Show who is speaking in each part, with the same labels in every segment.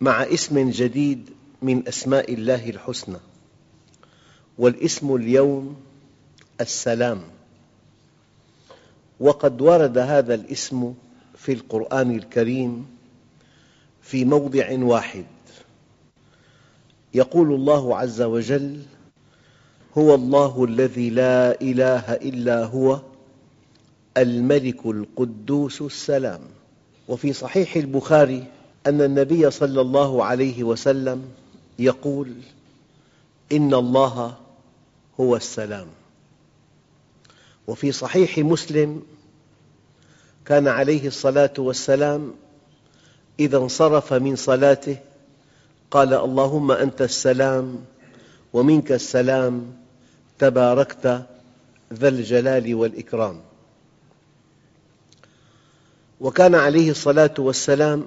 Speaker 1: مع اسم جديد من أسماء الله الحسنى والاسم اليوم السلام. وقد ورد هذا الاسم في القرآن الكريم في موضع واحد. يقول الله عز وجل هو الله الذي لا إله إلا هو الملك القدوس السلام وفي صحيح البخاري أن النبي صلى الله عليه وسلم يقول إن الله هو السلام. وفي صحيح مسلم كان عليه الصلاة والسلام إذا انصرف من صلاته قال اللهم أنت السلام ومنك السلام تباركت ذا الجلال والإكرام. وكان عليه الصلاة والسلام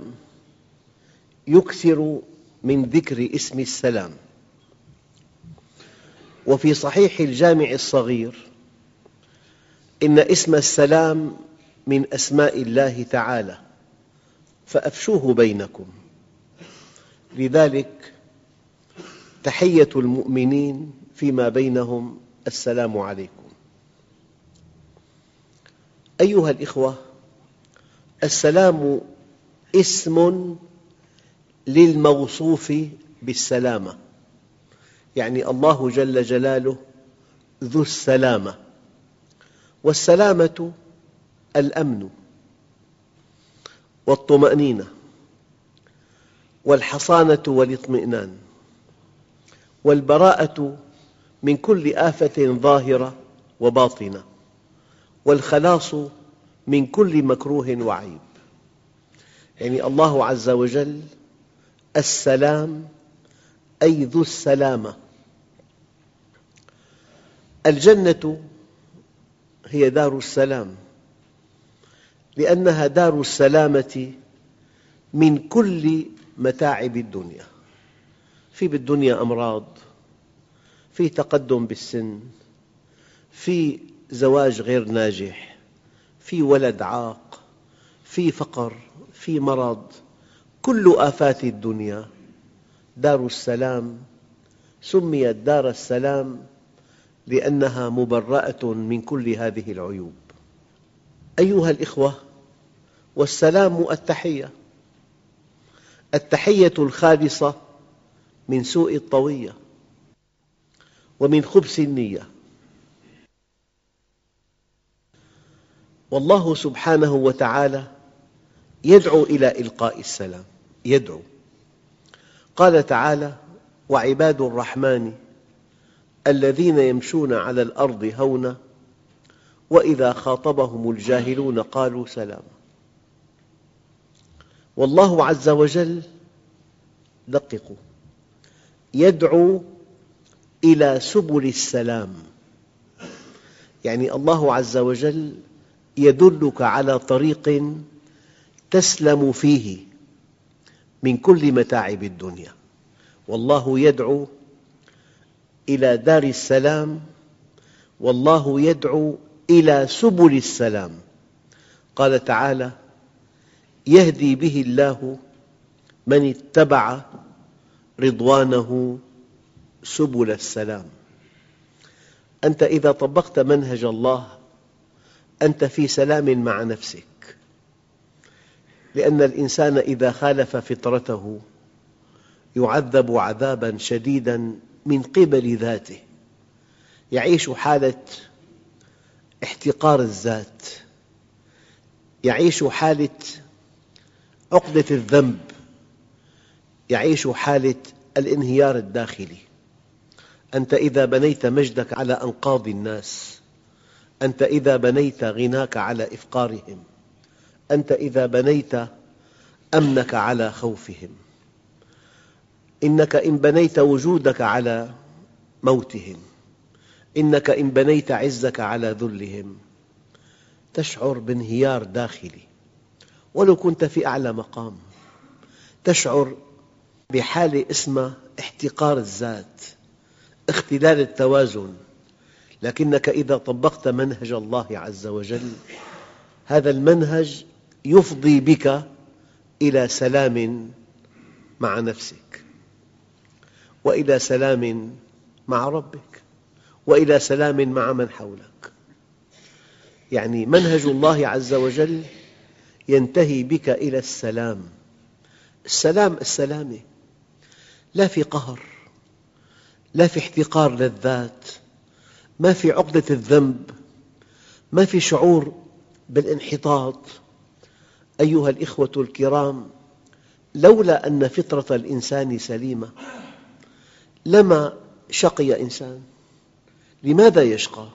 Speaker 1: يكثر من ذكر اسم السلام. وفي صحيح الجامع الصغير إن اسم السلام من أسماء الله تعالى فأفشوه بينكم. لذلك تحية المؤمنين فيما بينهم السلام عليكم. أيها الأخوة السلام اسم للموصوف بالسلامة. يعني الله جل جلاله ذو السلامة. والسلامة الأمن والطمأنينة والحصانة والاطمئنان والبراءة من كل آفة ظاهرة وباطنة والخلاص من كل مكروه وعيب. يعني الله عز وجل السلام أي ذو السلامة. الجنة هي دار السلام لأنها دار السلامة من كل متاعب الدنيا. في بالدنيا أمراض في تقدم بالسن في زواج غير ناجح في ولد عاق في فقر في مرض. كل آفات الدنيا دار السلام سميت دار السلام لأنها مبرأة من كل هذه العيوب. أيها الأخوة والسلام التحية. التحية الخالصة من سوء الطوية ومن خبث النية. والله سبحانه وتعالى يدعو إلى إلقاء السلام. يدعو. قال تعالى وعباد الرحمن الذين يمشون على الأرض هونا وإذا خاطبهم الجاهلون قالوا سلاما والله عز وجل دققوا. يدعو إلى سبل السلام. يعني الله عز وجل يدلك على طريق تسلم فيه من كل متاعب الدنيا. والله يدعو إلى دار السلام والله يدعو إلى سبل السلام. قال تعالى يهدي به الله من اتبع رضوانه سبل السلام. أنت إذا طبقت منهج الله أنت في سلام مع نفسك. لأن الإنسان إذا خالف فطرته يعذب عذاباً شديداً من قبل ذاته. يعيش حالة احتقار الذات. يعيش حالة عقدة الذنب. يعيش حالة الانهيار الداخلي. أنت إذا بنيت مجدك على أنقاض الناس أنت إذا بنيت غناك على إفقارهم. أنت إذا بنيت أمنك على خوفهم. إنك إن بنيت وجودك على موتهم. إنك إن بنيت عزك على ذلهم. تشعر بانهيار داخلي. ولو كنت في أعلى مقام. تشعر بحالة اسمها احتقار الذات. اختلال التوازن. لكنك إذا طبقت منهج الله عز وجل هذا المنهج يفضي بك إلى سلام مع نفسك وإلى سلام مع ربك وإلى سلام مع من حولك. يعني منهج الله عز وجل ينتهي بك إلى السلام. السلام السلامة. لا في قهر لا في احتقار للذات ما في عقدة الذنب ما في شعور بالانحطاط. أيها الإخوة الكرام لولا أن فطرة الإنسان سليمة لما شقي إنسان لماذا يشقى؟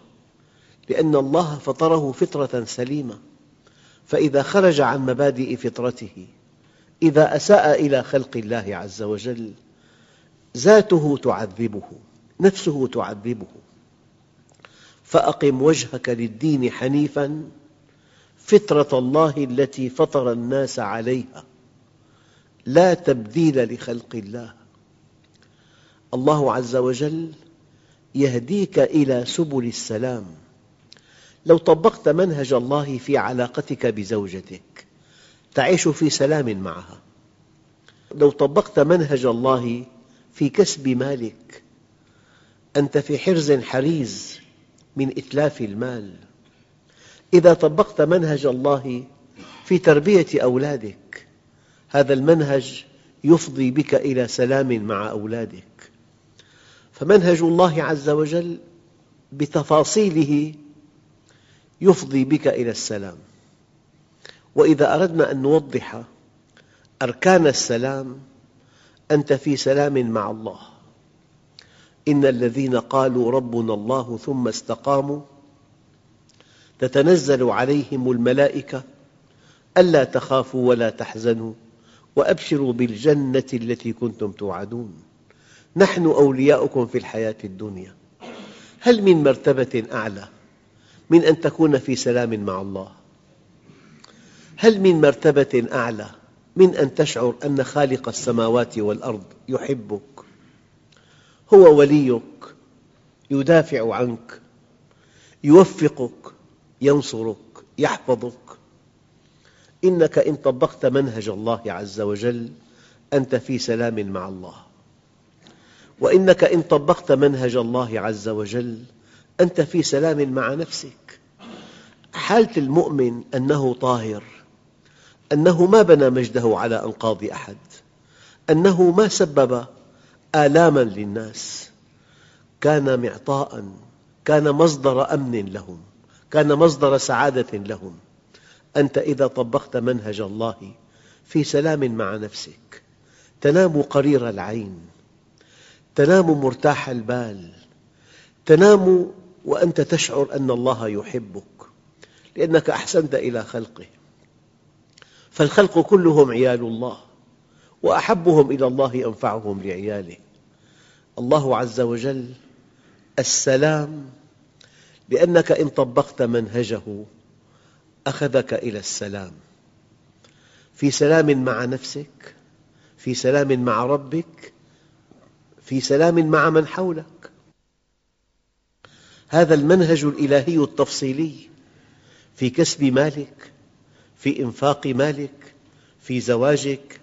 Speaker 1: لأن الله فطره فطرة سليمة فإذا خرج عن مبادئ فطرته إذا أساء إلى خلق الله عز وجل ذاته تعذبه نفسه تعذبه فأقم وجهك للدين حنيفاً فطرة الله التي فطر الناس عليها. لا تبديل لخلق الله. الله عز وجل يهديك إلى سبل السلام. لو طبقت منهج الله في علاقتك بزوجتك تعيش في سلام معها. لو طبقت منهج الله في كسب مالك أنت في حرز حريز من إتلاف المال. إذا طبقت منهج الله في تربية أولادك هذا المنهج يفضي بك إلى سلام مع أولادك. فمنهج الله عز وجل بتفاصيله يفضي بك إلى السلام. وإذا أردنا أن نوضح أركان السلام أنت في سلام مع الله. إن الذين قالوا ربنا الله ثم استقاموا تتنزل عليهم الملائكة ألا تخافوا ولا تحزنوا وأبشروا بالجنة التي كنتم توعدون. نحن أولياؤكم في الحياة الدنيا. هل من مرتبة أعلى من أن تكون في سلام مع الله؟ هل من مرتبة أعلى من أن تشعر أن خالق السماوات والأرض يحبك؟ هو وليك يدافع عنك يوفقك ينصرك يحفظك. إنك إن طبقت منهج الله عز وجل أنت في سلام مع الله. وإنك إن طبقت منهج الله عز وجل أنت في سلام مع نفسك. حالة المؤمن أنه طاهر أنه ما بنى مجده على أنقاض أحد أنه ما سبب آلاما للناس. كان معطاء كان مصدر أمن لهم. كان مصدر سعادة لهم. أنت إذا طبقت منهج الله في سلام مع نفسك تنام قرير العين تنام مرتاح البال تنام وأنت تشعر أن الله يحبك لأنك أحسنت إلى خلقه. فالخلق كلهم عيال الله وأحبهم إلى الله أنفعهم لعياله. الله عز وجل السلام لأنك إن طبقت منهجه أخذك إلى السلام. في سلام مع نفسك في سلام مع ربك في سلام مع من حولك. هذا المنهج الإلهي التفصيلي في كسب مالك في إنفاق مالك في زواجك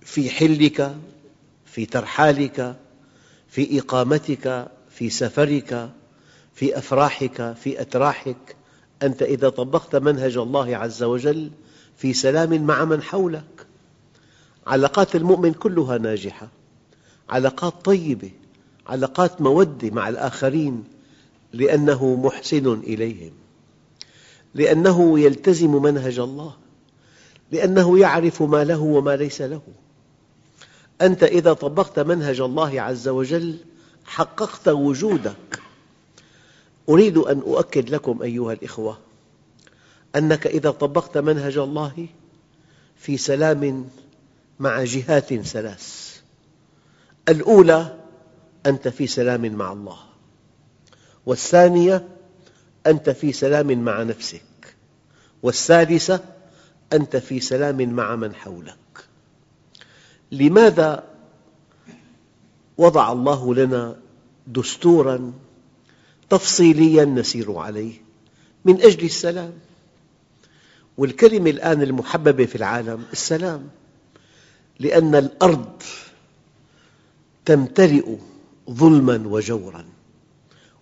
Speaker 1: في حلك في ترحالك في إقامتك في سفرك. في أفراحك في أتراحك. أنت إذا طبقت منهج الله عز وجل في سلام مع من حولك. علاقات المؤمن كلها ناجحة. علاقات طيبة. علاقات مودة مع الآخرين لأنه محسن إليهم. لأنه يلتزم منهج الله. لأنه يعرف ما له وما ليس له. أنت إذا طبقت منهج الله عز وجل حققت وجودك. أريد أن أؤكد لكم أيها الأخوة أنك إذا طبقت منهج الله في سلام مع جهات ثلاث. الأولى أنت في سلام مع الله. والثانية أنت في سلام مع نفسك. والثالثة أنت في سلام مع من حولك. لماذا وضع الله لنا دستوراً تفصيلياً نسير عليه. من أجل السلام. والكلمة الآن المحببة في العالم السلام. لأن الأرض تمتلئ ظلماً وجوراً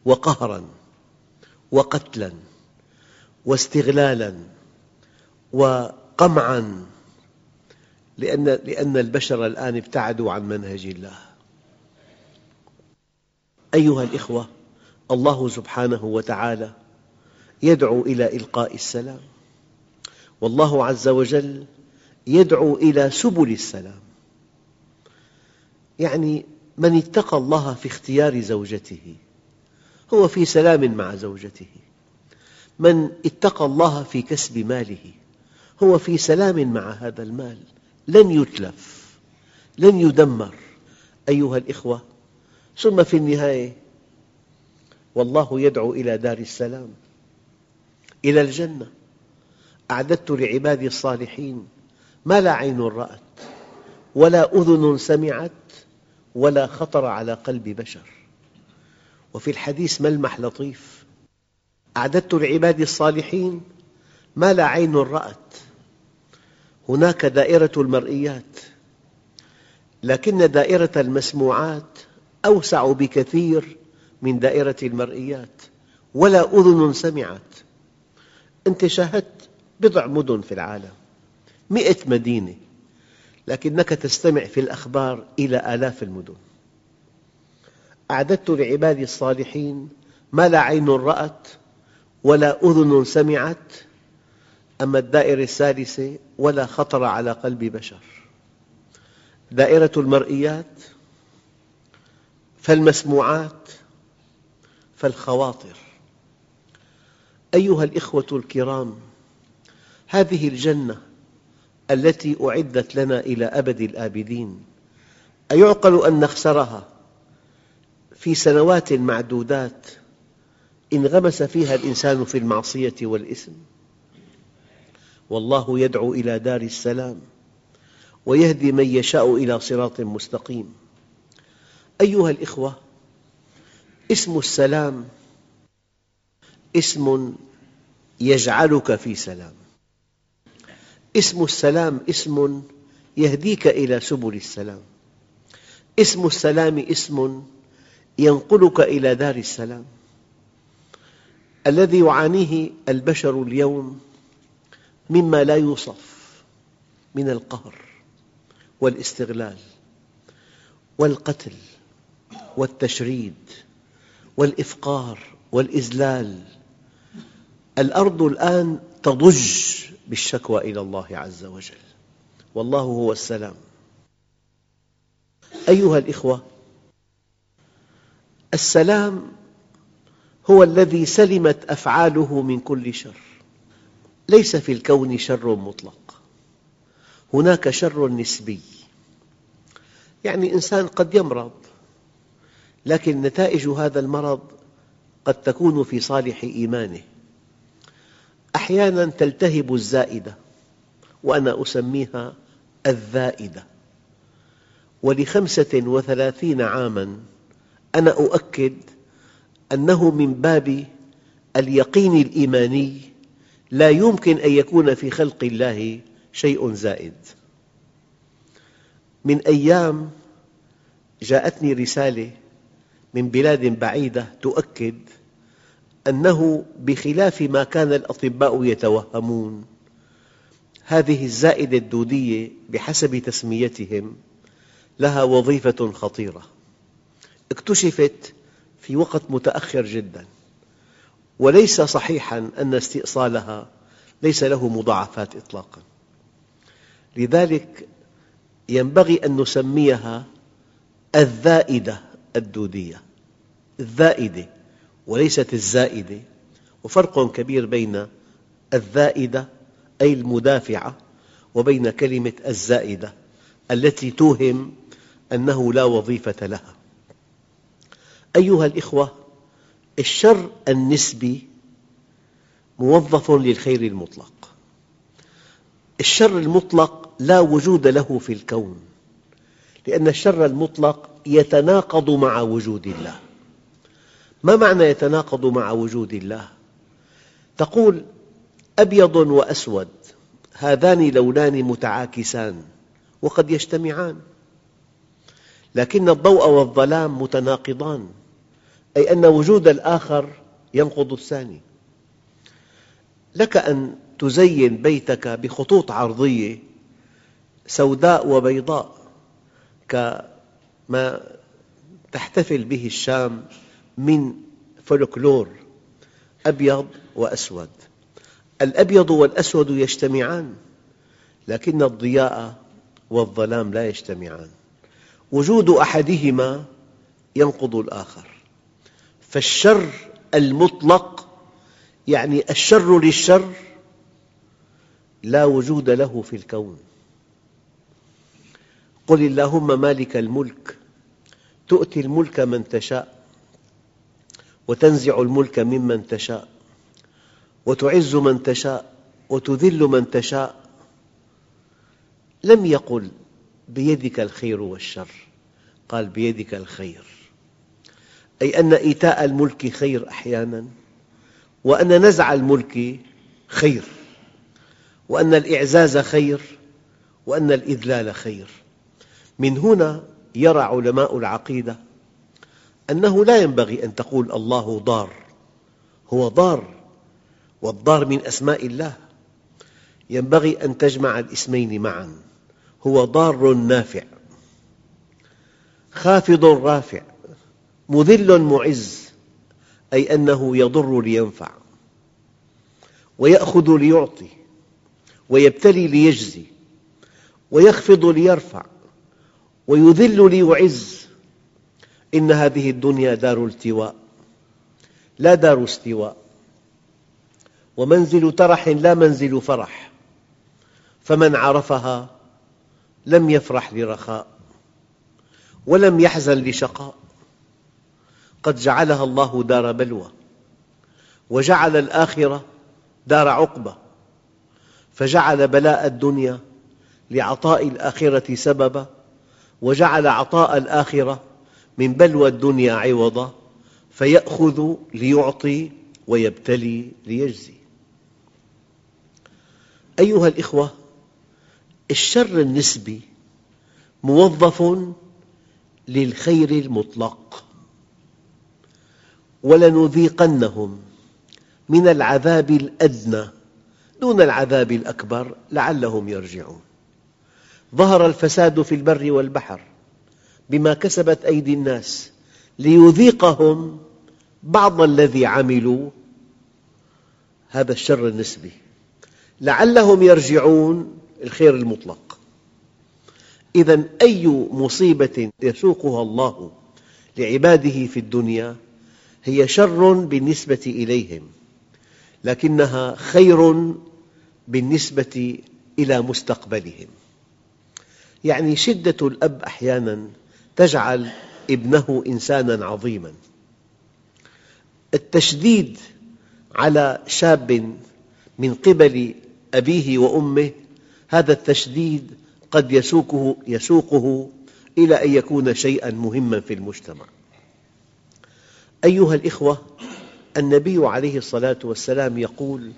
Speaker 1: وقهراً وقتلاً واستغلالاً وقمعاً. لأن, لأن البشر الآن ابتعدوا عن منهج الله. أيها الأخوة الله سبحانه وتعالى يدعو إلى إلقاء السلام. والله عز وجل يدعو إلى سبل السلام. يعني من اتقى الله في اختيار زوجته هو في سلام مع زوجته. من اتقى الله في كسب ماله هو في سلام مع هذا المال. لن يتلف لن يدمر. أيها الأخوة ثم في النهاية والله يدعو إلى دار السلام إلى الجنة. أعددت لعبادي الصالحين ما لا عين رأت ولا أذن سمعت ولا خطر على قلب بشر. وفي الحديث ملمح لطيف أعددت لعبادي الصالحين ما لا عين رأت. هناك دائرة المرئيات لكن دائرة المسموعات أوسع بكثير من دائرة المرئيات ولا أذن سمعت. أنت شاهدت بضع مدن في العالم مئة مدينة لكنك تستمع في الأخبار إلى آلاف المدن. أعددت لعبادي الصالحين ما لا عين رأت ولا أذن سمعت أما الدائرة الثالثة ولا خطر على قلب بشر. دائرة المرئيات فالمسموعات فالخواطر. أيها الأخوة الكرام هذه الجنة التي أعدت لنا إلى أبد الآبدين أيعقل أن نخسرها في سنوات معدودات انغمس فيها الإنسان في المعصية والإثم. والله يدعو إلى دار السلام ويهدي من يشاء إلى صراط مستقيم. أيها الأخوة اسم السلام اسم يجعلك في سلام. اسم السلام اسم يهديك إلى سبل السلام. اسم السلام اسم ينقلك إلى دار السلام. الذي يعانيه البشر اليوم مما لا يوصف من القهر والاستغلال والقتل والتشريد والإفقار والإذلال. الأرض الآن تضج بالشكوى إلى الله عز وجل. والله هو السلام. أيها الأخوة السلام هو الذي سلمت أفعاله من كل شر. ليس في الكون شر مطلق. هناك شر نسبي. يعني إنسان قد يمرض لكن نتائج هذا المرض قد تكون في صالح إيمانه. أحياناً تلتهب الزائدة وأنا أسميها الذائدة. ولخمسة وثلاثين عاماً أنا أؤكد أنه من باب اليقين الإيماني لا يمكن أن يكون في خلق الله شيء زائد. من أيام جاءتني رسالة من بلاد بعيدة تؤكد أنه بخلاف ما كان الأطباء يتوهمون. هذه الزائدة الدودية بحسب تسميتهم لها وظيفة خطيرة. اكتشفت في وقت متأخر جدا وليس صحيحا أن استئصالها ليس له مضاعفات إطلاقا. لذلك ينبغي أن نسميها الذائدة الدودية الذائدة وليست الزائدة. وفرق كبير بين الذائدة أي المدافعة وبين كلمة الزائدة التي توهم أنه لا وظيفة لها. أيها الأخوة الشر النسبي موظف للخير المطلق. الشر المطلق لا وجود له في الكون لأن الشر المطلق يتناقض مع وجود الله ما معنى يتناقض مع وجود الله؟ تقول أبيض وأسود هذان لونان متعاكسان وقد يجتمعان لكن الضوء والظلام متناقضان أي أن وجود الآخر ينقض الثاني لك أن تزين بيتك بخطوط عرضية سوداء وبيضاء كما تحتفل به الشام من فولكلور أبيض وأسود. الأبيض والأسود يجتمعان لكن الضياء والظلام لا يجتمعان. وجود أحدهما ينقض الآخر. فالشر المطلق يعني الشر للشر لا وجود له في الكون. قل اللهم مالك الملك. تؤتي الملك من تشاء وتنزع الملك ممن تشاء وتعز من تشاء وتذل من تشاء. لم يقل بيدك الخير والشر قال بيدك الخير. أي أن إيتاء الملك خير أحياناً وأن نزع الملك خير وأن الإعزاز خير وأن الإذلال خير. من هنا يرى علماء العقيدة أنه لا ينبغي أن تقول الله ضار هو ضار والضار من أسماء الله. ينبغي أن تجمع الاسمين معا هو ضار نافع خافض رافع مذل معز أي أنه يضر لينفع ويأخذ ليعطي ويبتلي ليجزي ويخفض ليرفع. ويذل ليعز إن هذه الدنيا دار التواء لا دار استواء. ومنزل ترح لا منزل فرح. فمن عرفها لم يفرح لرخاء ولم يحزن لشقاء قد جعلها الله دار بلوى وجعل الآخرة دار عقبة فجعل بلاء الدنيا لعطاء الآخرة سببا. وجعل عطاء الآخرة من بلوى الدنيا عوضا فيأخذ ليعطي ويبتلي ليجزي. أيها الأخوة الشر النسبي موظف للخير المطلق ولنذيقنهم من العذاب الأدنى دون العذاب الأكبر لعلهم يرجعون. ظهر الفساد في البر والبحر بما كسبت أيدي الناس ليذيقهم بعض الذي عملوا هذا الشر النسبي. لعلهم يرجعون الخير المطلق. إذا أي مصيبة يسوقها الله لعباده في الدنيا هي شر بالنسبة إليهم لكنها خير بالنسبة إلى مستقبلهم. يعني شدة الأب أحياناً تجعل ابنه إنساناً عظيماً. التشديد على شاب من قبل أبيه وأمه هذا التشديد قد يسوقه, يسوقه إلى أن يكون شيئاً مهماً في المجتمع. أيها الأخوة النبي عليه الصلاة والسلام يقول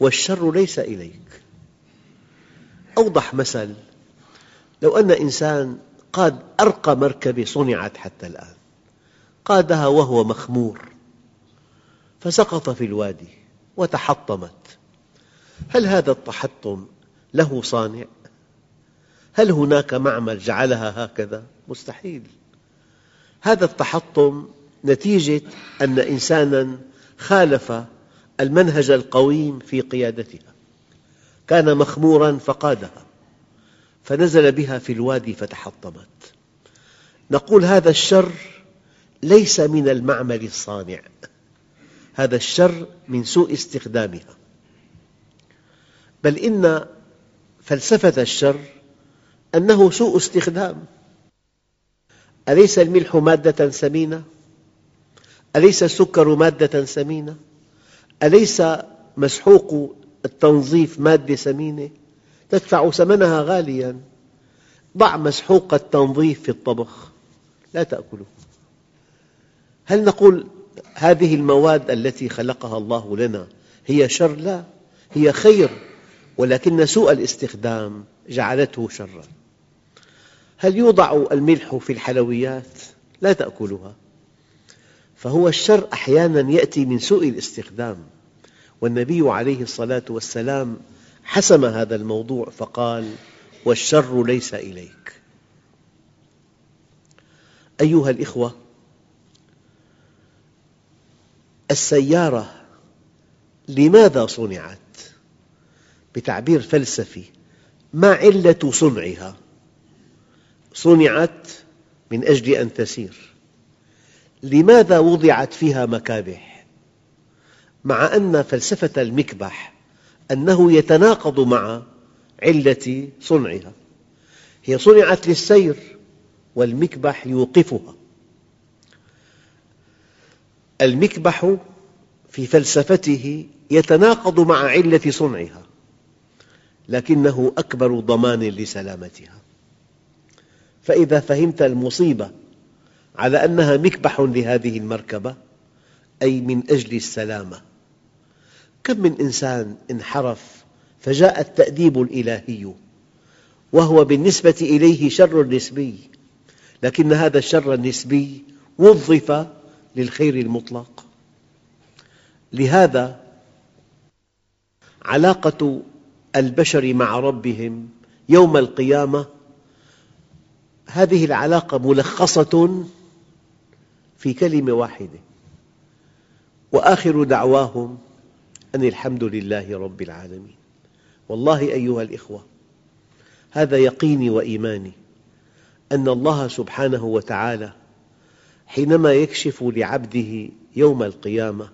Speaker 1: والشر ليس إليك. أوضح مثل لو أن إنسان قاد أرقى مركبة صنعت حتى الآن قادها وهو مخمور فسقط في الوادي وتحطمت هل هذا التحطم له صانع؟ هل هناك معمل جعلها هكذا؟ مستحيل هذا التحطم نتيجة أن إنساناً خالف المنهج القويم في قيادتها كان مخموراً فقادها فنزل بها في الوادي فتحطمت نقول هذا الشر ليس من المعمل الصانع هذا الشر من سوء استخدامها بل إن فلسفة الشر أنه سوء استخدام أليس الملح مادة سمينة؟ أليس السكر مادة سمينة؟ أليس مسحوق التنظيف مادة سمينة؟ تدفع ثمنها غالياً. ضع مسحوق التنظيف في الطبخ. لا تأكله. هل نقول هذه المواد التي خلقها الله لنا هي شر؟ لا. هي خير. ولكن سوء الاستخدام جعلته شراً. هل يوضع الملح في الحلويات؟ لا تأكلها. فهو الشر أحياناً يأتي من سوء الاستخدام. والنبي عليه الصلاة والسلام حسم هذا الموضوع فقال والشر ليس إليك أيها الأخوة السيارة لماذا صنعت؟ بتعبير فلسفي ما علة صنعها؟ صنعت من أجل أن تسير لماذا وضعت فيها مكابح؟ مع أن فلسفة المكبح أنه يتناقض مع علة صنعها. هي صنعت للسير والمكبح يوقفها. المكبح في فلسفته يتناقض مع علة صنعها لكنه أكبر ضمان لسلامتها. فإذا فهمت المصيبة على أنها مكبح لهذه المركبة أي من أجل السلامة كم من إنسان انحرف فجاء التأديب الإلهي وهو بالنسبة إليه شر نسبي لكن هذا الشر النسبي وظف للخير المطلق. لهذا علاقة البشر مع ربهم يوم القيامة هذه العلاقة ملخصة في كلمة واحدة وآخر دعواهم أن الحمد لله رب العالمين. والله أيها الأخوة هذا يقيني وإيماني أن الله سبحانه وتعالى حينما يكشف لعبده يوم القيامة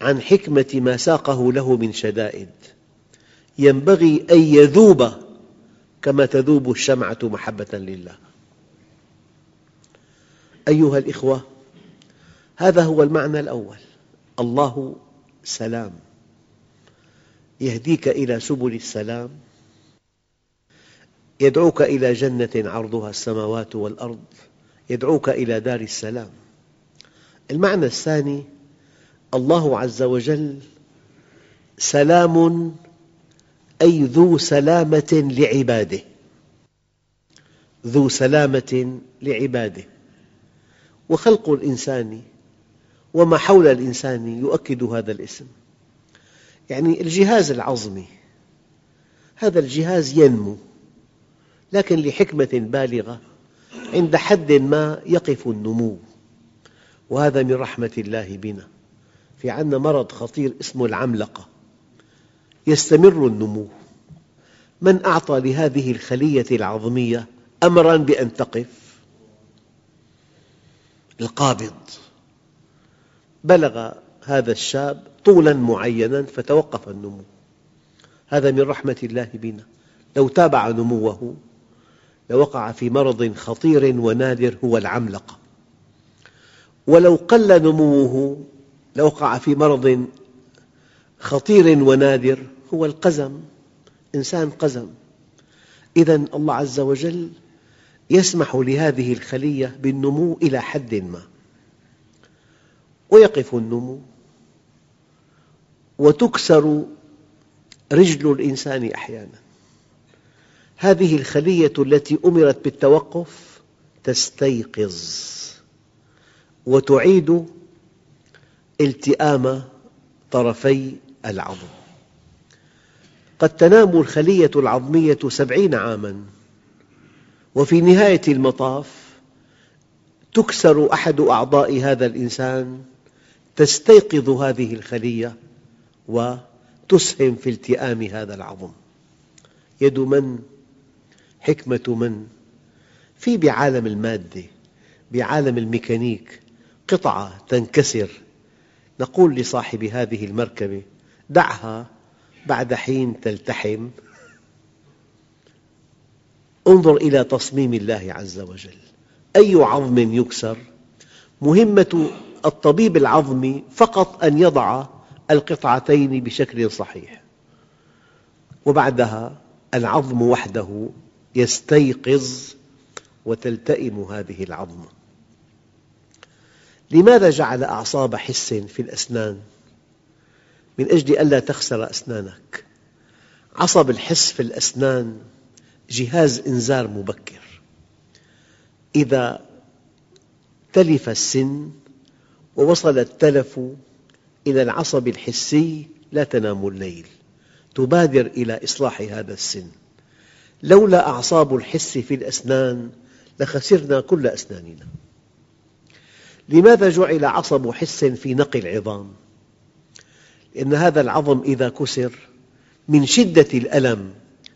Speaker 1: عن حكمة ما ساقه له من شدائد ينبغي أن يذوب كما تذوب الشمعة محبة لله. أيها الأخوة هذا هو المعنى الأول. الله سلام. يهديك إلى سبل السلام. يدعوك إلى جنة عرضها السماوات والأرض. يدعوك إلى دار السلام. المعنى الثاني الله عز وجل سلام أي ذو سلامة لعباده. ذو سلامة لعباده. وخلق الإنسان وما حول الإنسان يؤكد هذا الاسم. يعني الجهاز العظمي هذا الجهاز ينمو لكن لحكمة بالغة عند حد ما يقف النمو. وهذا من رحمة الله بنا. في عندنا مرض خطير اسمه العملقة. يستمر النمو. من أعطى لهذه الخلية العظمية أمراً بأن تقف؟ القابض. بلغ هذا الشاب طولاً معيناً فتوقف النمو. هذا من رحمة الله بنا. لو تابع نموه لوقع في مرض خطير ونادر هو العملقة. ولو قل نموه لوقع في مرض خطير ونادر هو القزم إنسان قزم. إذا الله عز وجل يسمح لهذه الخلية بالنمو إلى حد ما. ويقف النمو. وتكسر رجل الإنسان أحياناً. هذه الخلية التي أمرت بالتوقف تستيقظ وتعيد التئام طرفي العظم. قد تنام الخلية العظمية سبعين عاماً وفي نهاية المطاف تكسر أحد أعضاء هذا الإنسان تستيقظ هذه الخلية وتسهم في التئام هذا العظم. يد من؟ حكمة من؟ في بعالم المادة بعالم الميكانيك قطعة تنكسر. نقول لصاحب هذه المركبة دعها بعد حين تلتحم. انظر إلى تصميم الله عز وجل. أي عظم يكسر؟ مهمة الطبيب العظمي فقط أن يضع القطعتين بشكل صحيح. وبعدها العظم وحده يستيقظ وتلتئم هذه العظمة لماذا جعل أعصاب حس في الأسنان؟ من أجل ألا تخسر أسنانك. عصب الحس في الأسنان جهاز إنذار مبكر. إذا تلف السن ووصل التلف إلى العصب الحسي لا تنام الليل. تبادر إلى إصلاح هذا السن. لولا أعصاب الحس في الأسنان لخسرنا كل أسناننا. لماذا جعل عصب حس في نقي العظام؟ لأن هذا العظم إذا كسر من شدة الألم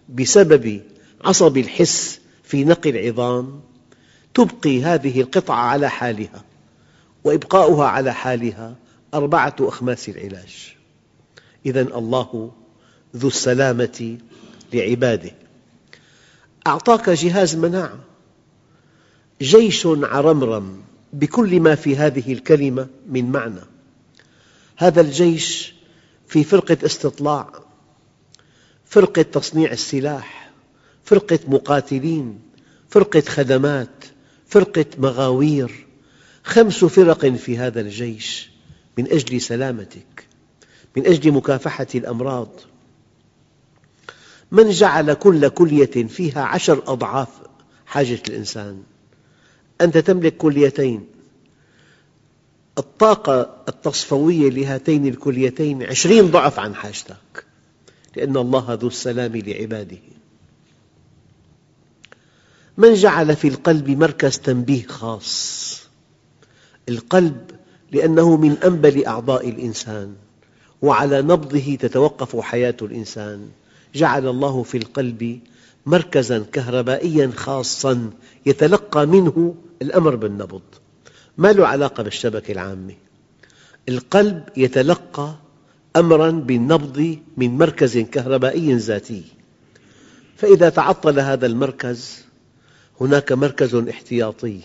Speaker 1: بسبب عصب الحس في نقي العظام تبقي هذه القطعة على حالها. وإبقاؤها على حالها أربعة أخماس العلاج. إذا الله ذو السلامة لعباده. أعطاك جهاز مناعة. جيش عرمرم بكل ما في هذه الكلمة من معنى. هذا الجيش في فرقة استطلاع فرقة تصنيع السلاح فرقة مقاتلين فرقة خدمات فرقة مغاوير. خمس فرق في هذا الجيش من أجل سلامتك من أجل مكافحة الأمراض. من جعل كل كلية فيها عشر أضعاف حاجة الإنسان؟ أنت تملك كليتين. الطاقة التصفوية لهاتين الكليتين عشرين ضعف عن حاجتك لأن الله ذو السلام لعباده. من جعل في القلب مركز تنبيه خاص؟ القلب لأنه من أنبل أعضاء الإنسان وعلى نبضه تتوقف حياة الإنسان. جعل الله في القلب مركزاً كهربائياً خاصاً يتلقى منه الأمر بالنبض. ما له علاقة بالشبكة العامة. القلب يتلقى أمراً بالنبض من مركز كهربائي ذاتي. فإذا تعطل هذا المركز هناك مركز احتياطي.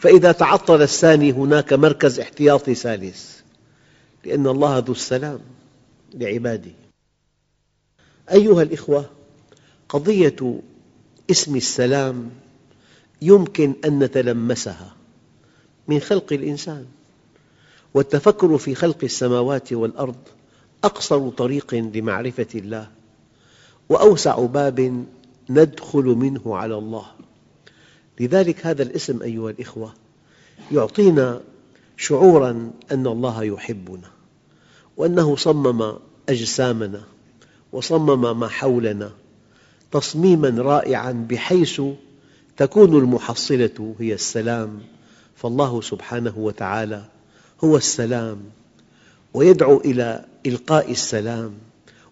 Speaker 1: فإذا تعطل الثاني هناك مركز احتياطي ثالث. لأن الله ذو السلام لعباده. أيها الأخوة قضية اسم السلام يمكن أن نتلمسها من خلق الإنسان. والتفكر في خلق السماوات والأرض أقصر طريق لمعرفة الله وأوسع باب ندخل منه على الله. لذلك هذا الاسم أيها الأخوة يعطينا شعوراً أن الله يحبنا وأنه صمم أجسامنا وصمم ما حولنا تصميماً رائعاً بحيث تكون المحصلة هي السلام. فالله سبحانه وتعالى هو السلام ويدعو إلى إلقاء السلام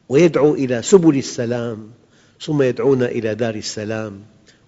Speaker 1: ويدعو إلى سبل السلام ثم يدعونا إلى دار السلام.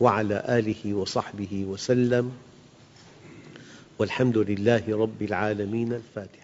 Speaker 1: وعلى آله وصحبه وسلم والحمد لله رب العالمين الفاتحة